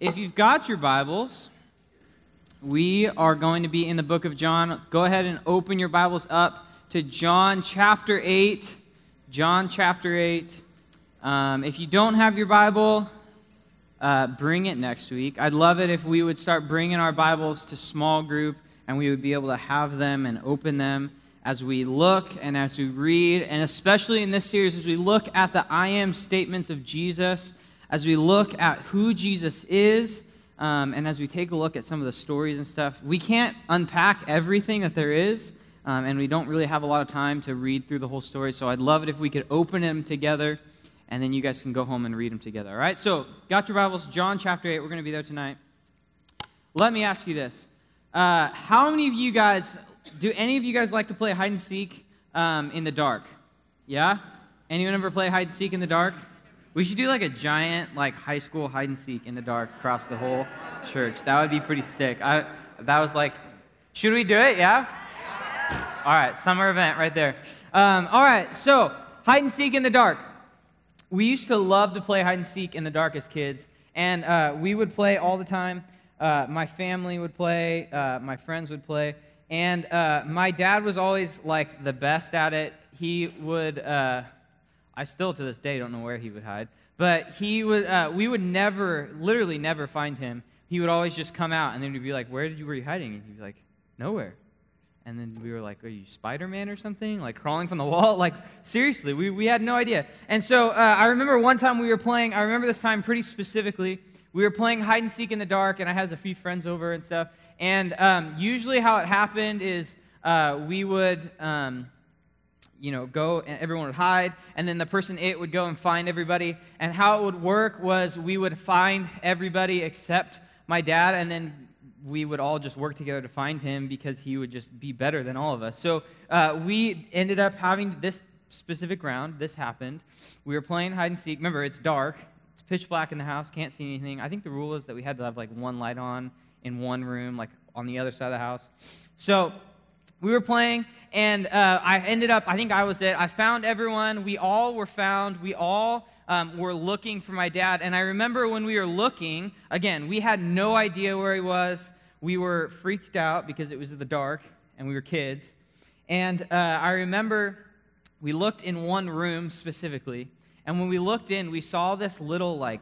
If you've got your Bibles, we are going to be in the book of John. Go ahead and open your Bibles up to John chapter 8. John chapter 8. Um, if you don't have your Bible, uh, bring it next week. I'd love it if we would start bringing our Bibles to small group and we would be able to have them and open them as we look and as we read, and especially in this series, as we look at the I am statements of Jesus as we look at who Jesus is, um, and as we take a look at some of the stories and stuff, we can't unpack everything that there is, um, and we don't really have a lot of time to read through the whole story. So I'd love it if we could open them together, and then you guys can go home and read them together. All right? So, got your Bibles, John chapter 8. We're going to be there tonight. Let me ask you this. Uh, how many of you guys, do any of you guys like to play hide and seek um, in the dark? Yeah? Anyone ever play hide and seek in the dark? We should do like a giant like high school hide and seek in the dark across the whole church. That would be pretty sick. I, that was like, should we do it? Yeah? All right, summer event right there. Um, all right, so hide and seek in the dark. We used to love to play hide and seek in the dark as kids, and uh, we would play all the time. Uh, my family would play, uh, my friends would play, and uh, my dad was always like the best at it. He would uh, I still to this day don't know where he would hide. But he would, uh, we would never, literally never find him. He would always just come out, and then we'd be like, "Where did you were you hiding?" And he'd be like, "Nowhere." And then we were like, "Are you Spider Man or something? Like crawling from the wall?" Like seriously, we we had no idea. And so uh, I remember one time we were playing. I remember this time pretty specifically. We were playing hide and seek in the dark, and I had a few friends over and stuff. And um, usually, how it happened is uh, we would. Um, you know, go and everyone would hide, and then the person it would go and find everybody. And how it would work was we would find everybody except my dad, and then we would all just work together to find him because he would just be better than all of us. So uh, we ended up having this specific round. This happened. We were playing hide and seek. Remember, it's dark. It's pitch black in the house. Can't see anything. I think the rule is that we had to have like one light on in one room, like on the other side of the house. So we were playing, and uh, I ended up, I think I was it. I found everyone. We all were found. We all um, were looking for my dad. And I remember when we were looking, again, we had no idea where he was. We were freaked out because it was in the dark and we were kids. And uh, I remember we looked in one room specifically. And when we looked in, we saw this little, like,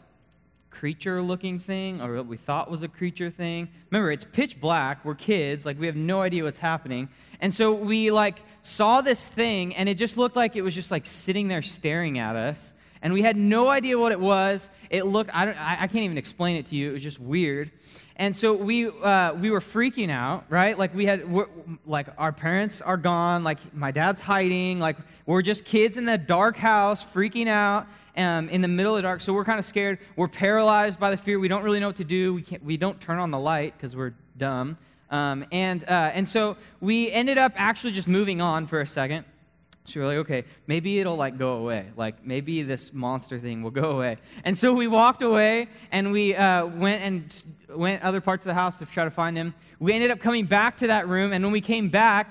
creature looking thing or what we thought was a creature thing. Remember, it's pitch black. We're kids. Like, we have no idea what's happening. And so we, like, saw this thing, and it just looked like it was just, like, sitting there staring at us. And we had no idea what it was. It looked, I, don't, I, can't even explain it to you. It was just weird. And so we, uh, we were freaking out, right? Like, we had, like, our parents are gone. Like, my dad's hiding. Like, we're just kids in the dark house freaking out um, in the middle of the dark. So we're kind of scared. We're paralyzed by the fear. We don't really know what to do. We, can't, we don't turn on the light because we're dumb. Um, and, uh, and so we ended up actually just moving on for a second. So we're like, okay, maybe it'll like go away. Like maybe this monster thing will go away. And so we walked away and we uh, went and went other parts of the house to try to find him. We ended up coming back to that room, and when we came back,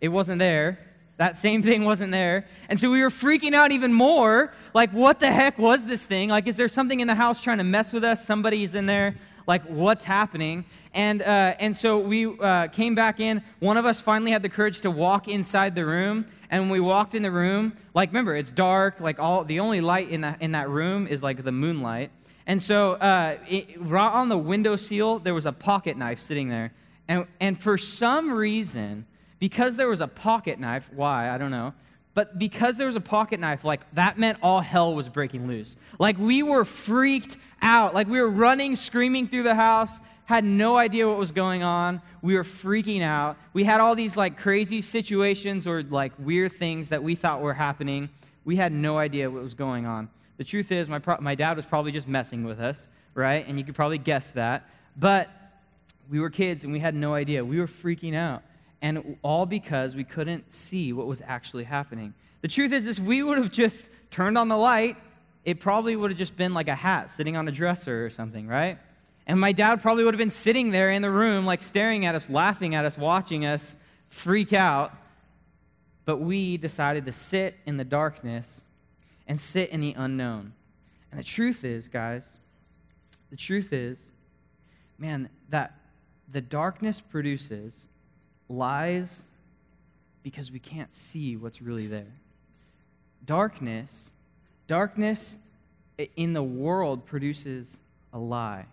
it wasn't there. That same thing wasn't there. And so we were freaking out even more. Like, what the heck was this thing? Like, is there something in the house trying to mess with us? Somebody's in there. Like, what's happening? And, uh, and so we uh, came back in. One of us finally had the courage to walk inside the room. And when we walked in the room, like, remember, it's dark. Like, all the only light in, the, in that room is like the moonlight. And so, uh, it, right on the window seal, there was a pocket knife sitting there. And, and for some reason, because there was a pocket knife, why, I don't know, but because there was a pocket knife, like that meant all hell was breaking loose. Like we were freaked out. Like we were running, screaming through the house, had no idea what was going on. We were freaking out. We had all these like crazy situations or like weird things that we thought were happening. We had no idea what was going on. The truth is, my, pro- my dad was probably just messing with us, right? And you could probably guess that. But we were kids and we had no idea. We were freaking out and all because we couldn't see what was actually happening. The truth is, if we would have just turned on the light, it probably would have just been like a hat sitting on a dresser or something, right? And my dad probably would have been sitting there in the room, like staring at us, laughing at us, watching us freak out. But we decided to sit in the darkness and sit in the unknown. And the truth is, guys, The truth is, man, that the darkness produces lies because we can't see what's really there. Darkness, darkness in the world produces a lie.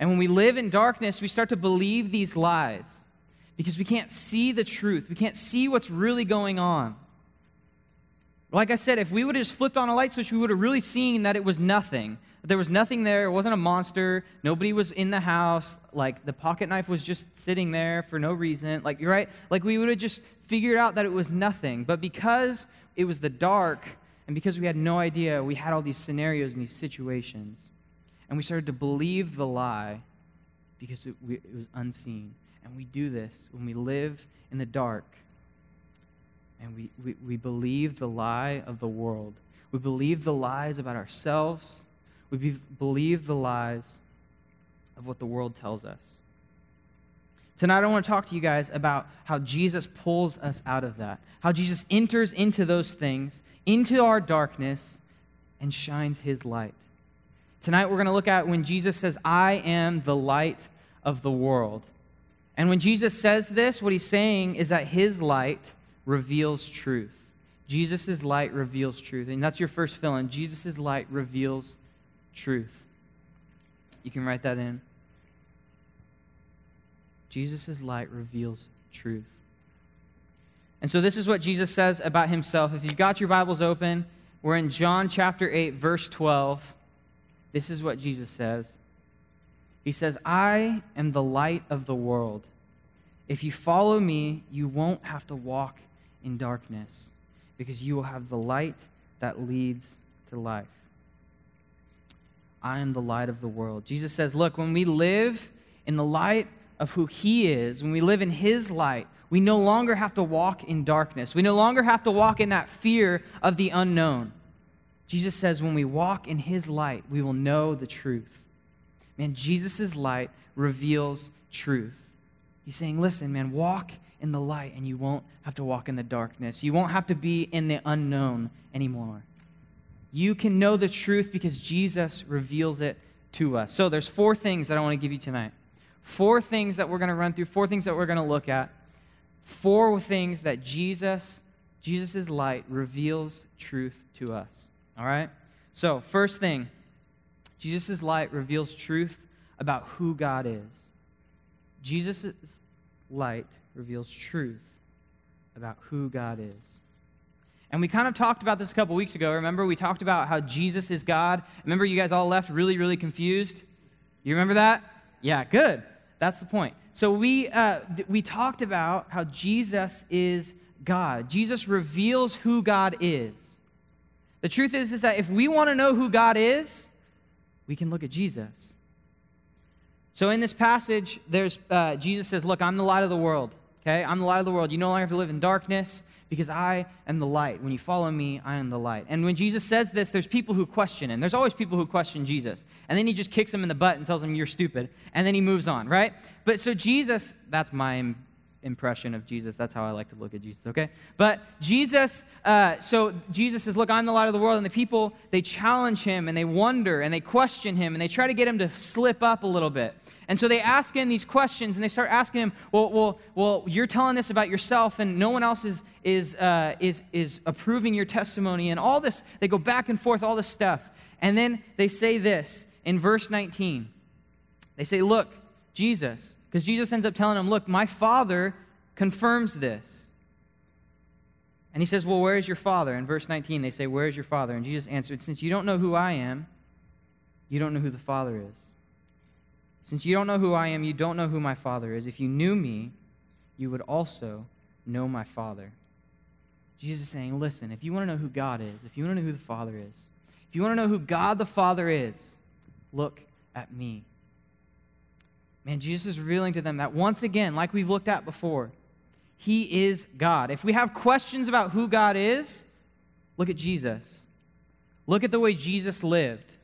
And when we live in darkness, we start to believe these lies because we can't see the truth. We can't see what's really going on. Like I said, if we would have just flipped on a light switch, we would have really seen that it was nothing. There was nothing there. It wasn't a monster. Nobody was in the house. Like the pocket knife was just sitting there for no reason. Like, you're right. Like we would have just figured out that it was nothing. But because it was the dark and because we had no idea, we had all these scenarios and these situations. And we started to believe the lie because it, we, it was unseen. And we do this when we live in the dark and we, we, we believe the lie of the world. We believe the lies about ourselves. We be, believe the lies of what the world tells us. Tonight, I want to talk to you guys about how Jesus pulls us out of that, how Jesus enters into those things, into our darkness, and shines his light. Tonight, we're going to look at when Jesus says, I am the light of the world. And when Jesus says this, what he's saying is that his light reveals truth. Jesus' light reveals truth. And that's your first fill in. Jesus' light reveals truth. You can write that in. Jesus' light reveals truth. And so this is what Jesus says about himself. If you've got your Bibles open, we're in John chapter 8, verse 12. This is what Jesus says. He says, I am the light of the world. If you follow me, you won't have to walk in darkness, because you will have the light that leads to life. I am the light of the world. Jesus says, Look, when we live in the light of who He is, when we live in His light, we no longer have to walk in darkness. We no longer have to walk in that fear of the unknown. Jesus says, when we walk in His light, we will know the truth. Man, Jesus' light reveals truth. He's saying, listen, man, walk in the light and you won't have to walk in the darkness. You won't have to be in the unknown anymore. You can know the truth because Jesus reveals it to us. So there's four things that I want to give you tonight. Four things that we're going to run through, four things that we're going to look at. Four things that Jesus Jesus' light reveals truth to us. All right? So, first thing, Jesus' light reveals truth about who God is. Jesus' light reveals truth about who God is. And we kind of talked about this a couple weeks ago. Remember, we talked about how Jesus is God. Remember, you guys all left really, really confused? You remember that? Yeah, good. That's the point. So we, uh, th- we talked about how Jesus is God. Jesus reveals who God is. The truth is, is that if we want to know who God is, we can look at Jesus. So in this passage, there's uh, Jesus says, "Look, I'm the light of the world. Okay, I'm the light of the world. You no longer have to live in darkness because I am the light. When you follow me, I am the light." And when Jesus says this, there's people who question him. There's always people who question Jesus, and then he just kicks them in the butt and tells them, "You're stupid," and then he moves on. Right? But so Jesus, that's my impression of Jesus. That's how I like to look at Jesus, okay? But Jesus, uh, so Jesus says, Look, I'm the light of the world. And the people, they challenge him and they wonder and they question him and they try to get him to slip up a little bit. And so they ask him these questions and they start asking him, Well, well, well you're telling this about yourself and no one else is, is, uh, is, is approving your testimony and all this. They go back and forth, all this stuff. And then they say this in verse 19. They say, Look, Jesus, because Jesus ends up telling him, Look, my Father confirms this. And he says, Well, where is your Father? In verse 19, they say, Where is your Father? And Jesus answered, Since you don't know who I am, you don't know who the Father is. Since you don't know who I am, you don't know who my Father is. If you knew me, you would also know my Father. Jesus is saying, Listen, if you want to know who God is, if you want to know who the Father is, if you want to know who God the Father is, look at me. Man, Jesus is revealing to them that once again, like we've looked at before, He is God. If we have questions about who God is, look at Jesus. Look at the way Jesus lived.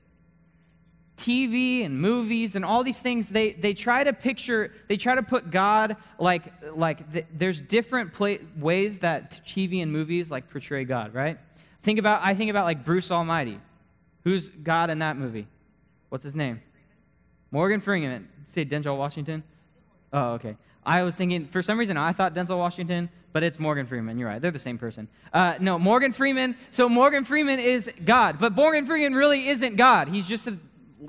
TV and movies and all these things, they, they try to picture, they try to put God like, like the, there's different ways that TV and movies like portray God, right? Think about, I think about like Bruce Almighty. Who's God in that movie? What's his name? Morgan Freeman. Say Denzel Washington? Oh, okay. I was thinking, for some reason, I thought Denzel Washington, but it's Morgan Freeman. You're right. They're the same person. Uh, no, Morgan Freeman. So Morgan Freeman is God, but Morgan Freeman really isn't God. He's just a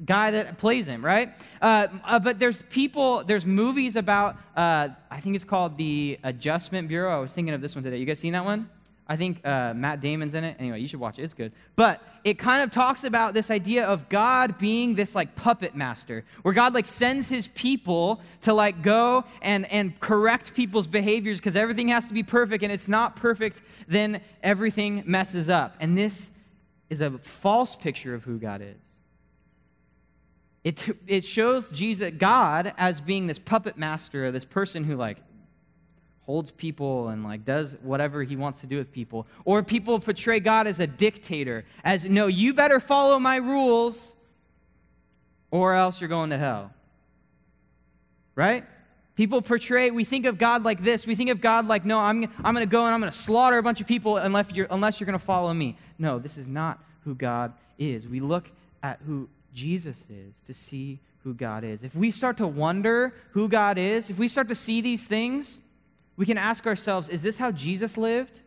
guy that plays him, right? Uh, uh, but there's people, there's movies about, uh, I think it's called the Adjustment Bureau. I was thinking of this one today. You guys seen that one? I think uh, Matt Damon's in it. Anyway, you should watch it. It's good. But it kind of talks about this idea of God being this like puppet master, where God like sends his people to like go and, and correct people's behaviors because everything has to be perfect. And it's not perfect, then everything messes up. And this is a false picture of who God is. It, it shows Jesus, God, as being this puppet master, this person who like holds people and like does whatever he wants to do with people. Or people portray God as a dictator, as no, you better follow my rules or else you're going to hell. Right? People portray, we think of God like this. We think of God like, no, I'm, I'm going to go and I'm going to slaughter a bunch of people unless you're, unless you're going to follow me. No, this is not who God is. We look at who Jesus is to see who God is. If we start to wonder who God is, if we start to see these things, we can ask ourselves is this how Jesus lived?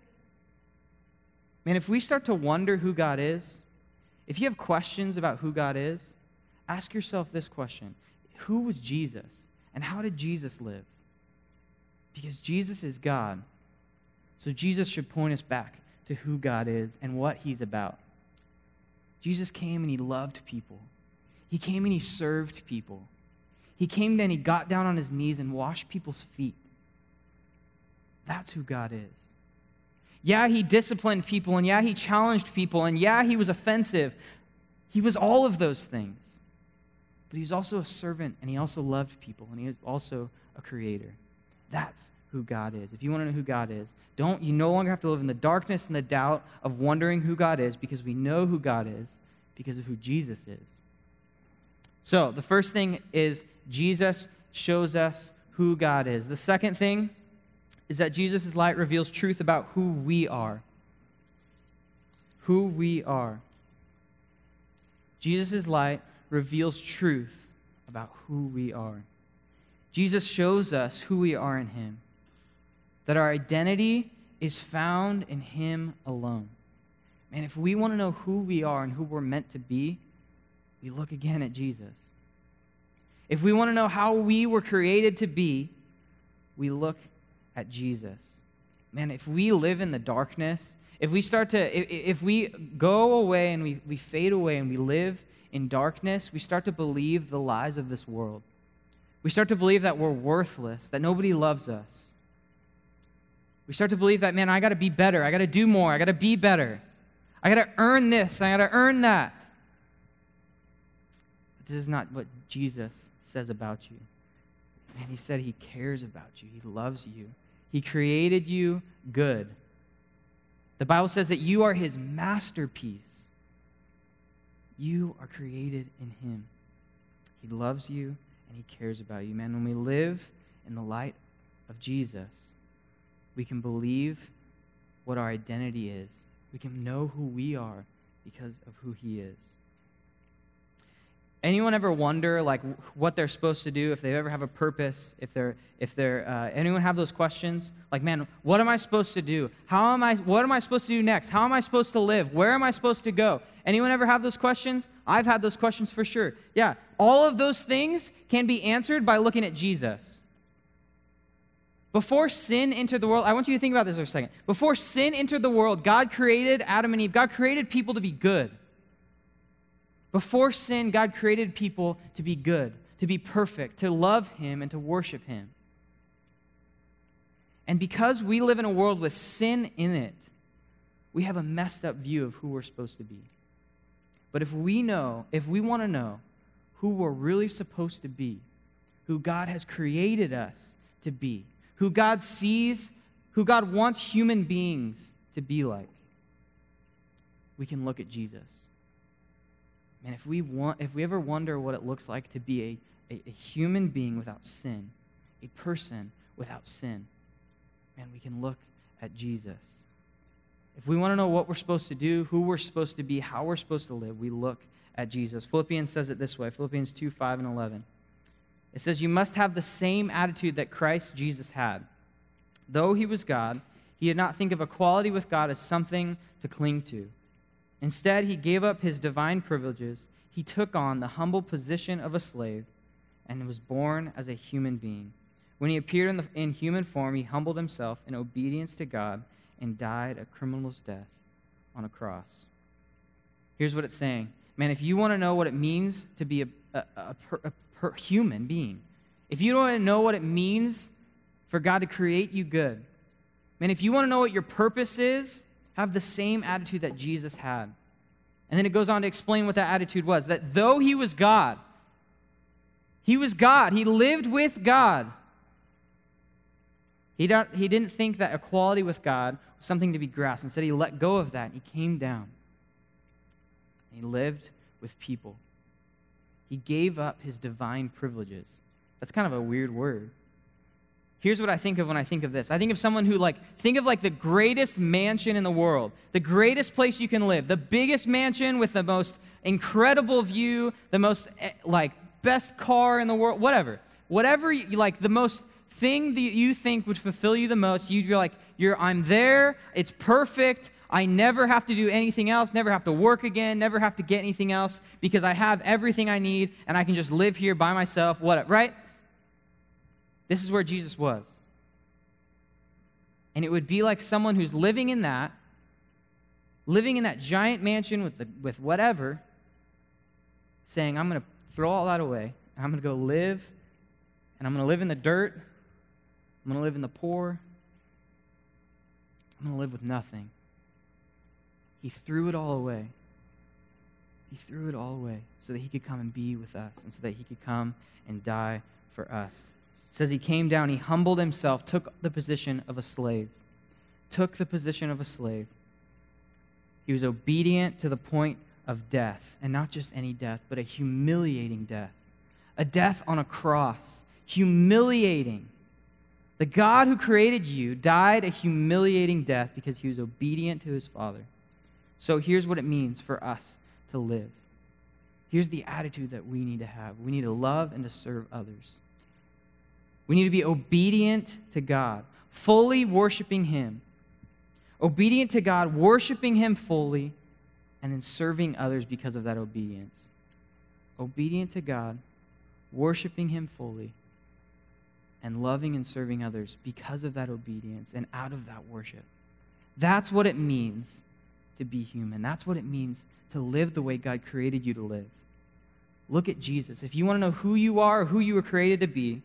Man, if we start to wonder who God is, if you have questions about who God is, ask yourself this question Who was Jesus? And how did Jesus live? Because Jesus is God. So Jesus should point us back to who God is and what he's about. Jesus came and he loved people. He came and he served people. He came and he got down on his knees and washed people's feet. That's who God is. Yeah, he disciplined people, and yeah, he challenged people, and yeah, he was offensive. He was all of those things. But he was also a servant, and he also loved people, and he was also a creator. That's who God is. If you want to know who God is, don't you no longer have to live in the darkness and the doubt of wondering who God is because we know who God is because of who Jesus is. So, the first thing is Jesus shows us who God is. The second thing is that Jesus' light reveals truth about who we are. Who we are. Jesus' light reveals truth about who we are. Jesus shows us who we are in Him, that our identity is found in Him alone. And if we want to know who we are and who we're meant to be, we look again at Jesus. If we want to know how we were created to be, we look at Jesus. Man, if we live in the darkness, if we start to, if, we go away and we, we fade away and we live in darkness, we start to believe the lies of this world. We start to believe that we're worthless, that nobody loves us. We start to believe that, man, I got to be better. I got to do more. I got to be better. I got to earn this. I got to earn that. But this is not what Jesus says about you. Man, he said he cares about you, he loves you. He created you good. The Bible says that you are his masterpiece. You are created in him. He loves you and he cares about you. Man, when we live in the light of Jesus, we can believe what our identity is. We can know who we are because of who he is. Anyone ever wonder like what they're supposed to do if they ever have a purpose? If they're if they're uh, anyone have those questions? Like, man, what am I supposed to do? How am I? What am I supposed to do next? How am I supposed to live? Where am I supposed to go? Anyone ever have those questions? I've had those questions for sure. Yeah, all of those things can be answered by looking at Jesus. Before sin entered the world, I want you to think about this for a second. Before sin entered the world, God created Adam and Eve. God created people to be good. Before sin, God created people to be good, to be perfect, to love Him, and to worship Him. And because we live in a world with sin in it, we have a messed up view of who we're supposed to be. But if we know, if we want to know who we're really supposed to be, who God has created us to be, who God sees, who God wants human beings to be like, we can look at Jesus. Man, if we, want, if we ever wonder what it looks like to be a, a, a human being without sin, a person without sin, man, we can look at Jesus. If we want to know what we're supposed to do, who we're supposed to be, how we're supposed to live, we look at Jesus. Philippians says it this way Philippians 2 5 and 11. It says, You must have the same attitude that Christ Jesus had. Though he was God, he did not think of equality with God as something to cling to. Instead, he gave up his divine privileges. He took on the humble position of a slave and was born as a human being. When he appeared in, the, in human form, he humbled himself in obedience to God and died a criminal's death on a cross. Here's what it's saying Man, if you want to know what it means to be a, a, a, per, a per human being, if you don't want to know what it means for God to create you good, man, if you want to know what your purpose is, have the same attitude that Jesus had. And then it goes on to explain what that attitude was that though he was God, he was God, he lived with God. He, don't, he didn't think that equality with God was something to be grasped. Instead, he let go of that he came down. He lived with people. He gave up his divine privileges. That's kind of a weird word. Here's what I think of when I think of this. I think of someone who like think of like the greatest mansion in the world, the greatest place you can live, the biggest mansion with the most incredible view, the most eh, like best car in the world, whatever. Whatever you like the most thing that you think would fulfill you the most, you'd be like, you're I'm there, it's perfect. I never have to do anything else, never have to work again, never have to get anything else because I have everything I need and I can just live here by myself, whatever, right? This is where Jesus was. And it would be like someone who's living in that, living in that giant mansion with, the, with whatever, saying, I'm going to throw all that away and I'm going to go live and I'm going to live in the dirt. I'm going to live in the poor. I'm going to live with nothing. He threw it all away. He threw it all away so that he could come and be with us and so that he could come and die for us. Says he came down, he humbled himself, took the position of a slave. Took the position of a slave. He was obedient to the point of death, and not just any death, but a humiliating death. A death on a cross. Humiliating. The God who created you died a humiliating death because he was obedient to his Father. So here's what it means for us to live. Here's the attitude that we need to have we need to love and to serve others. We need to be obedient to God, fully worshiping Him. Obedient to God, worshiping Him fully, and then serving others because of that obedience. Obedient to God, worshiping Him fully, and loving and serving others because of that obedience and out of that worship. That's what it means to be human. That's what it means to live the way God created you to live. Look at Jesus. If you want to know who you are, who you were created to be,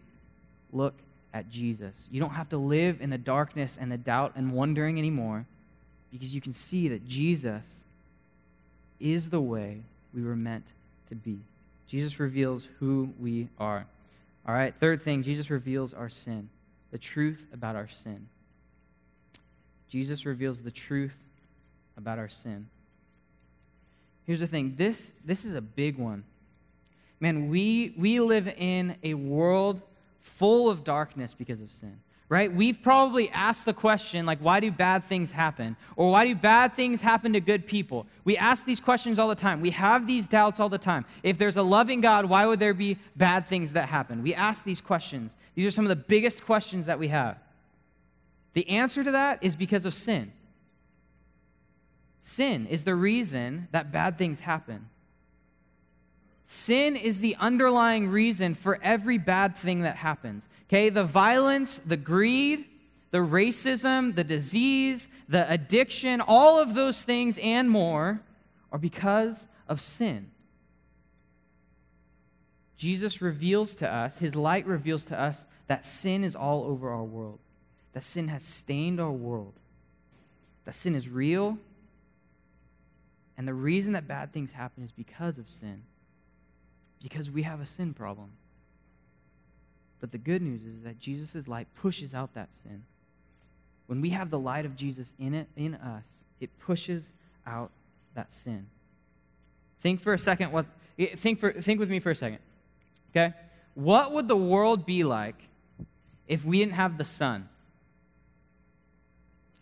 look at Jesus. You don't have to live in the darkness and the doubt and wondering anymore because you can see that Jesus is the way we were meant to be. Jesus reveals who we are. All right, third thing, Jesus reveals our sin, the truth about our sin. Jesus reveals the truth about our sin. Here's the thing this, this is a big one. Man, we, we live in a world full of darkness because of sin, right? We've probably asked the question, like, why do bad things happen? Or why do bad things happen to good people? We ask these questions all the time. We have these doubts all the time. If there's a loving God, why would there be bad things that happen? We ask these questions. These are some of the biggest questions that we have. The answer to that is because of sin. Sin is the reason that bad things happen. Sin is the underlying reason for every bad thing that happens. Okay, the violence, the greed, the racism, the disease, the addiction, all of those things and more are because of sin. Jesus reveals to us, his light reveals to us that sin is all over our world, that sin has stained our world, that sin is real, and the reason that bad things happen is because of sin, because we have a sin problem. But the good news is that Jesus' light pushes out that sin. When we have the light of Jesus in it in us, it pushes out that sin. Think for a second what eh, think for think with me for a second. Okay? What would the world be like if we didn't have the sun?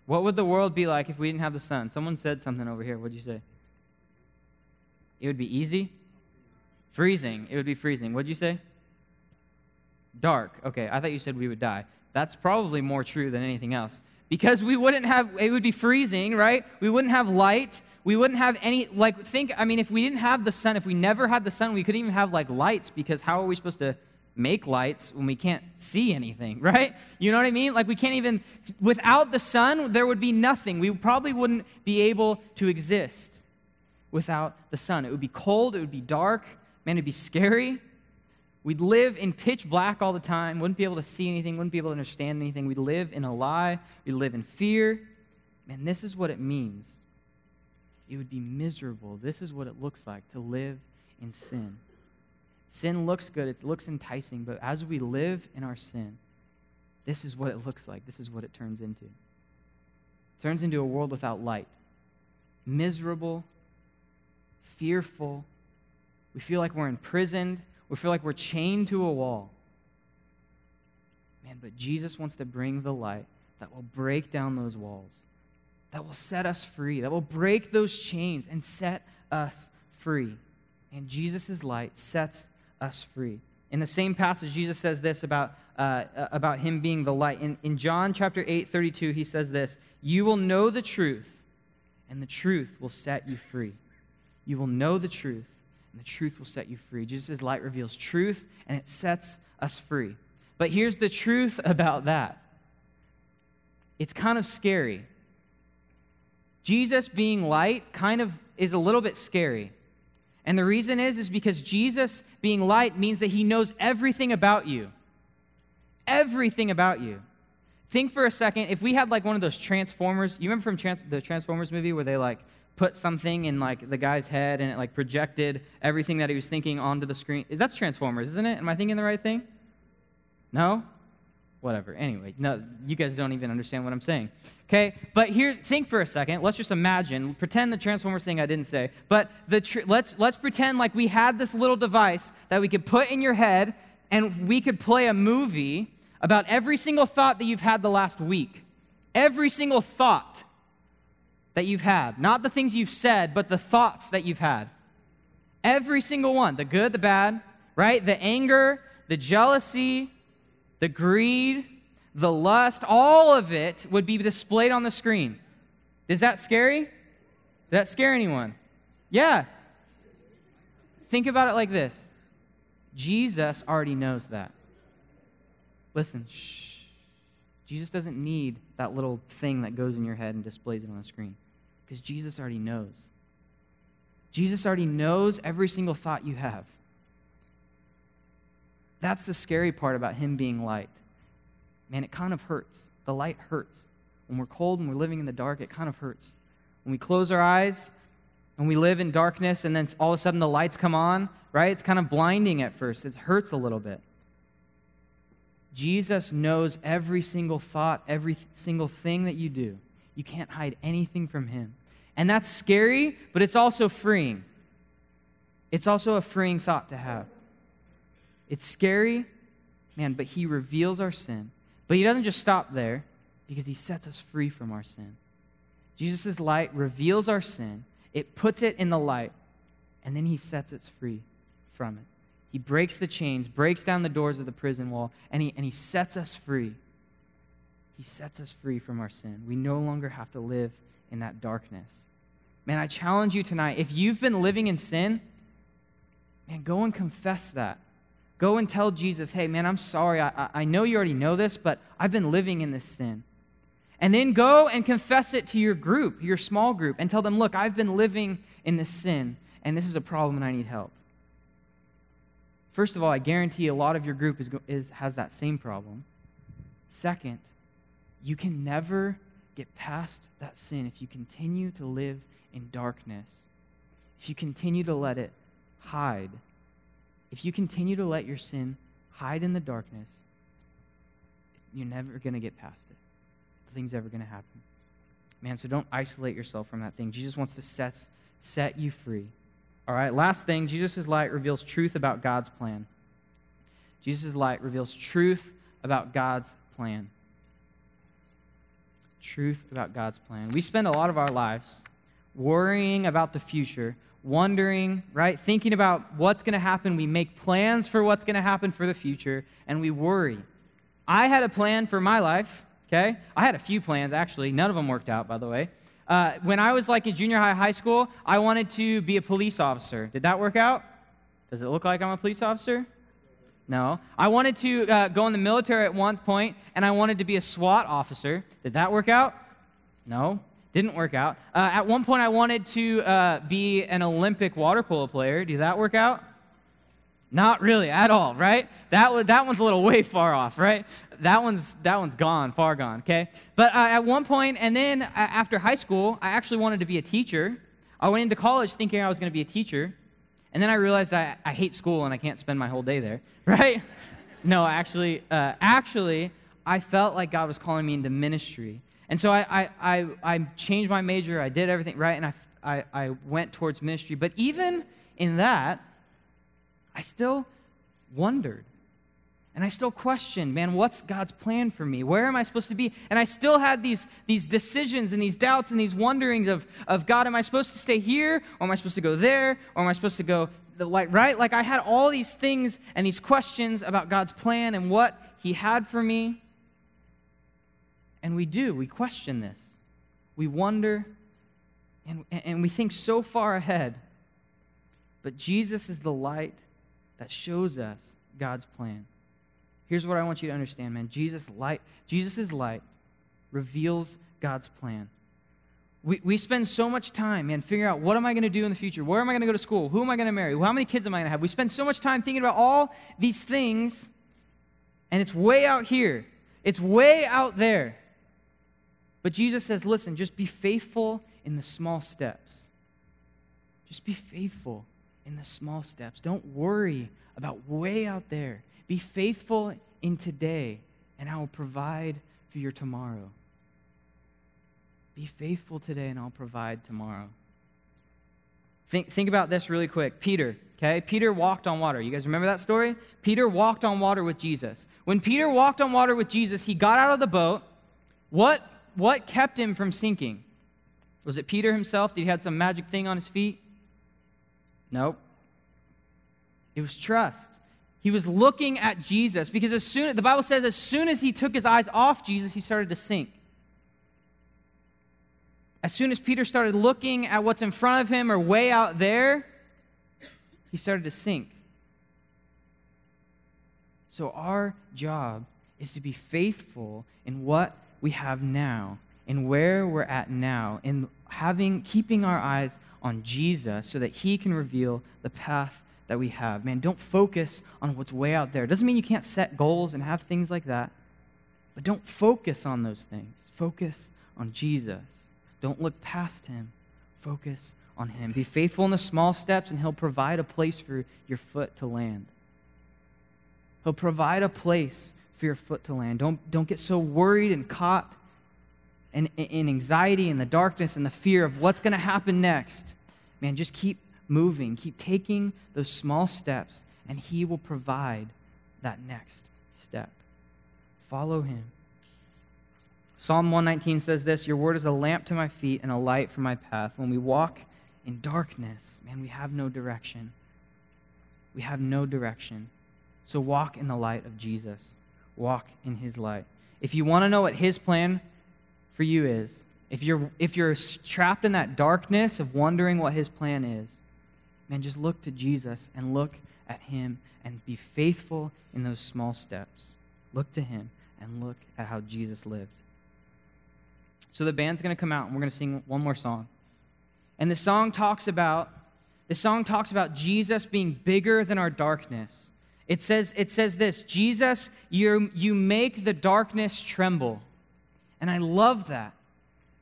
What would the world be like if we didn't have the sun? Someone said something over here. What'd you say? It would be easy? Freezing. It would be freezing. What'd you say? Dark. Okay, I thought you said we would die. That's probably more true than anything else. Because we wouldn't have, it would be freezing, right? We wouldn't have light. We wouldn't have any, like, think, I mean, if we didn't have the sun, if we never had the sun, we couldn't even have, like, lights because how are we supposed to make lights when we can't see anything, right? You know what I mean? Like, we can't even, without the sun, there would be nothing. We probably wouldn't be able to exist without the sun. It would be cold, it would be dark, man, it'd be scary. We'd live in pitch black all the time, wouldn't be able to see anything, wouldn't be able to understand anything. We'd live in a lie, we'd live in fear. Man, this is what it means. It would be miserable. This is what it looks like to live in sin. Sin looks good, it looks enticing, but as we live in our sin, this is what it looks like. This is what it turns into. It turns into a world without light. Miserable, fearful. We feel like we're imprisoned we feel like we're chained to a wall. Man, but Jesus wants to bring the light that will break down those walls, that will set us free, that will break those chains and set us free. And Jesus' light sets us free. In the same passage, Jesus says this about, uh, about him being the light. In, in John chapter 8, 32, he says this You will know the truth, and the truth will set you free. You will know the truth, and the truth will set you free. Jesus' light reveals truth, and it sets us free. But here's the truth about that it's kind of scary. Jesus being light kind of is a little bit scary. And the reason is is because Jesus being light means that he knows everything about you. Everything about you. Think for a second if we had like one of those transformers, you remember from Trans- the Transformers movie where they like put something in like the guy's head and it like projected everything that he was thinking onto the screen. That's Transformers, isn't it? Am I thinking the right thing? No? Whatever. Anyway, no, you guys don't even understand what I'm saying. Okay, but here, think for a second. Let's just imagine, pretend the Transformers thing I didn't say, but the tr- let's let's pretend like we had this little device that we could put in your head, and we could play a movie about every single thought that you've had the last week. Every single thought that you've had. Not the things you've said, but the thoughts that you've had. Every single one the good, the bad, right? The anger, the jealousy, the greed, the lust, all of it would be displayed on the screen. Is that scary? Does that scare anyone? Yeah. Think about it like this Jesus already knows that. Listen, shh. Jesus doesn't need that little thing that goes in your head and displays it on the screen because Jesus already knows. Jesus already knows every single thought you have. That's the scary part about him being light. Man, it kind of hurts. The light hurts. When we're cold and we're living in the dark, it kind of hurts. When we close our eyes and we live in darkness and then all of a sudden the lights come on, right? It's kind of blinding at first. It hurts a little bit. Jesus knows every single thought, every single thing that you do. You can't hide anything from him. And that's scary, but it's also freeing. It's also a freeing thought to have. It's scary, man, but he reveals our sin. But he doesn't just stop there because he sets us free from our sin. Jesus' light reveals our sin, it puts it in the light, and then he sets us free from it. He breaks the chains, breaks down the doors of the prison wall, and he, and he sets us free. He sets us free from our sin. We no longer have to live in that darkness. Man, I challenge you tonight if you've been living in sin, man, go and confess that. Go and tell Jesus, hey, man, I'm sorry. I, I know you already know this, but I've been living in this sin. And then go and confess it to your group, your small group, and tell them, look, I've been living in this sin, and this is a problem, and I need help. First of all, I guarantee a lot of your group is, is, has that same problem. Second, you can never get past that sin if you continue to live in darkness, if you continue to let it hide, if you continue to let your sin hide in the darkness, you're never going to get past it. Nothing's ever going to happen. Man, so don't isolate yourself from that thing. Jesus wants to set, set you free. All right, last thing Jesus' light reveals truth about God's plan. Jesus' light reveals truth about God's plan. Truth about God's plan. We spend a lot of our lives worrying about the future, wondering, right? Thinking about what's going to happen. We make plans for what's going to happen for the future, and we worry. I had a plan for my life, okay? I had a few plans, actually. None of them worked out, by the way. Uh, when I was like in junior high, high school, I wanted to be a police officer. Did that work out? Does it look like I'm a police officer? No. I wanted to uh, go in the military at one point, and I wanted to be a SWAT officer. Did that work out? No. Didn't work out. Uh, at one point, I wanted to uh, be an Olympic water polo player. Did that work out? Not really at all, right? That, was, that one's a little way far off, right? That one's, that one's gone, far gone, okay? But uh, at one point, and then uh, after high school, I actually wanted to be a teacher. I went into college thinking I was going to be a teacher. And then I realized I, I hate school and I can't spend my whole day there, right? no, actually, uh, actually, I felt like God was calling me into ministry. And so I, I, I, I changed my major, I did everything right, and I, I, I went towards ministry. But even in that, I still wondered. And I still questioned, man, what's God's plan for me? Where am I supposed to be? And I still had these, these decisions and these doubts and these wonderings of, of God, am I supposed to stay here? Or am I supposed to go there? Or am I supposed to go, the, like, right? Like I had all these things and these questions about God's plan and what He had for me. And we do, we question this. We wonder and, and we think so far ahead. But Jesus is the light that shows us God's plan. Here's what I want you to understand, man. Jesus light, Jesus' light reveals God's plan. We, we spend so much time, man, figuring out what am I going to do in the future? Where am I going to go to school? Who am I going to marry? How many kids am I going to have? We spend so much time thinking about all these things, and it's way out here. It's way out there. But Jesus says, listen, just be faithful in the small steps. Just be faithful in the small steps. Don't worry about way out there. Be faithful in today, and I will provide for your tomorrow. Be faithful today, and I'll provide tomorrow. Think, think about this really quick. Peter, okay? Peter walked on water. You guys remember that story? Peter walked on water with Jesus. When Peter walked on water with Jesus, he got out of the boat. What, what kept him from sinking? Was it Peter himself? Did he have some magic thing on his feet? Nope. It was trust. He was looking at Jesus because as soon the Bible says as soon as he took his eyes off Jesus, he started to sink. As soon as Peter started looking at what's in front of him or way out there, he started to sink. So our job is to be faithful in what we have now, in where we're at now, in having keeping our eyes on Jesus so that he can reveal the path that we have. Man, don't focus on what's way out there. Doesn't mean you can't set goals and have things like that, but don't focus on those things. Focus on Jesus. Don't look past him. Focus on him. Be faithful in the small steps, and he'll provide a place for your foot to land. He'll provide a place for your foot to land. Don't, don't get so worried and caught in, in anxiety and the darkness and the fear of what's going to happen next. Man, just keep moving. Keep taking those small steps, and He will provide that next step. Follow Him. Psalm 119 says this Your word is a lamp to my feet and a light for my path. When we walk in darkness, man, we have no direction. We have no direction. So walk in the light of Jesus. Walk in His light. If you want to know what His plan for you is, if you're, if you're trapped in that darkness of wondering what His plan is, man, just look to Jesus and look at him and be faithful in those small steps. Look to him and look at how Jesus lived. So the band's going to come out and we're going to sing one more song. And the song talks about the song talks about Jesus being bigger than our darkness. It says it says this, Jesus, you you make the darkness tremble. And I love that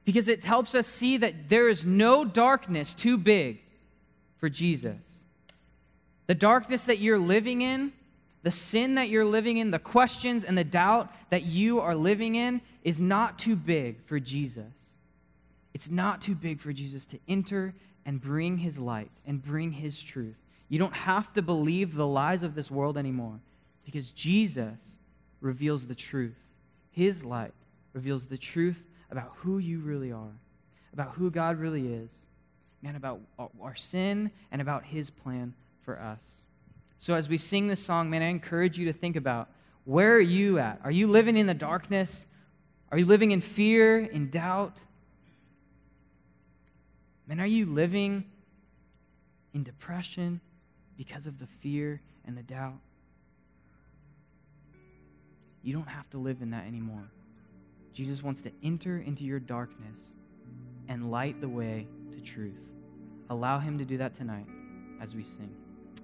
because it helps us see that there is no darkness too big for Jesus. The darkness that you're living in, the sin that you're living in, the questions and the doubt that you are living in is not too big for Jesus. It's not too big for Jesus to enter and bring his light and bring his truth. You don't have to believe the lies of this world anymore because Jesus reveals the truth. His light reveals the truth about who you really are, about who God really is man, about our sin and about his plan for us. So as we sing this song, man, I encourage you to think about where are you at? Are you living in the darkness? Are you living in fear, in doubt? Man, are you living in depression because of the fear and the doubt? You don't have to live in that anymore. Jesus wants to enter into your darkness and light the way truth. Allow him to do that tonight as we sing.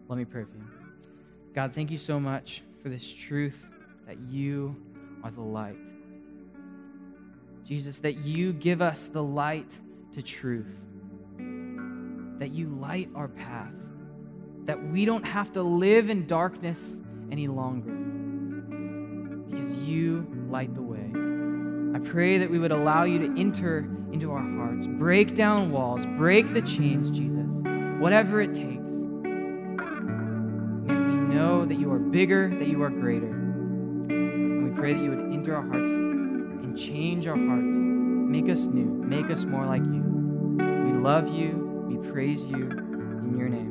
Let me pray for you. God, thank you so much for this truth that you are the light. Jesus, that you give us the light to truth, that you light our path, that we don't have to live in darkness any longer because you light the way. I pray that we would allow you to enter into our hearts, break down walls, break the chains, Jesus, whatever it takes. And we know that you are bigger, that you are greater. And we pray that you would enter our hearts and change our hearts, make us new, make us more like you. We love you, we praise you in your name.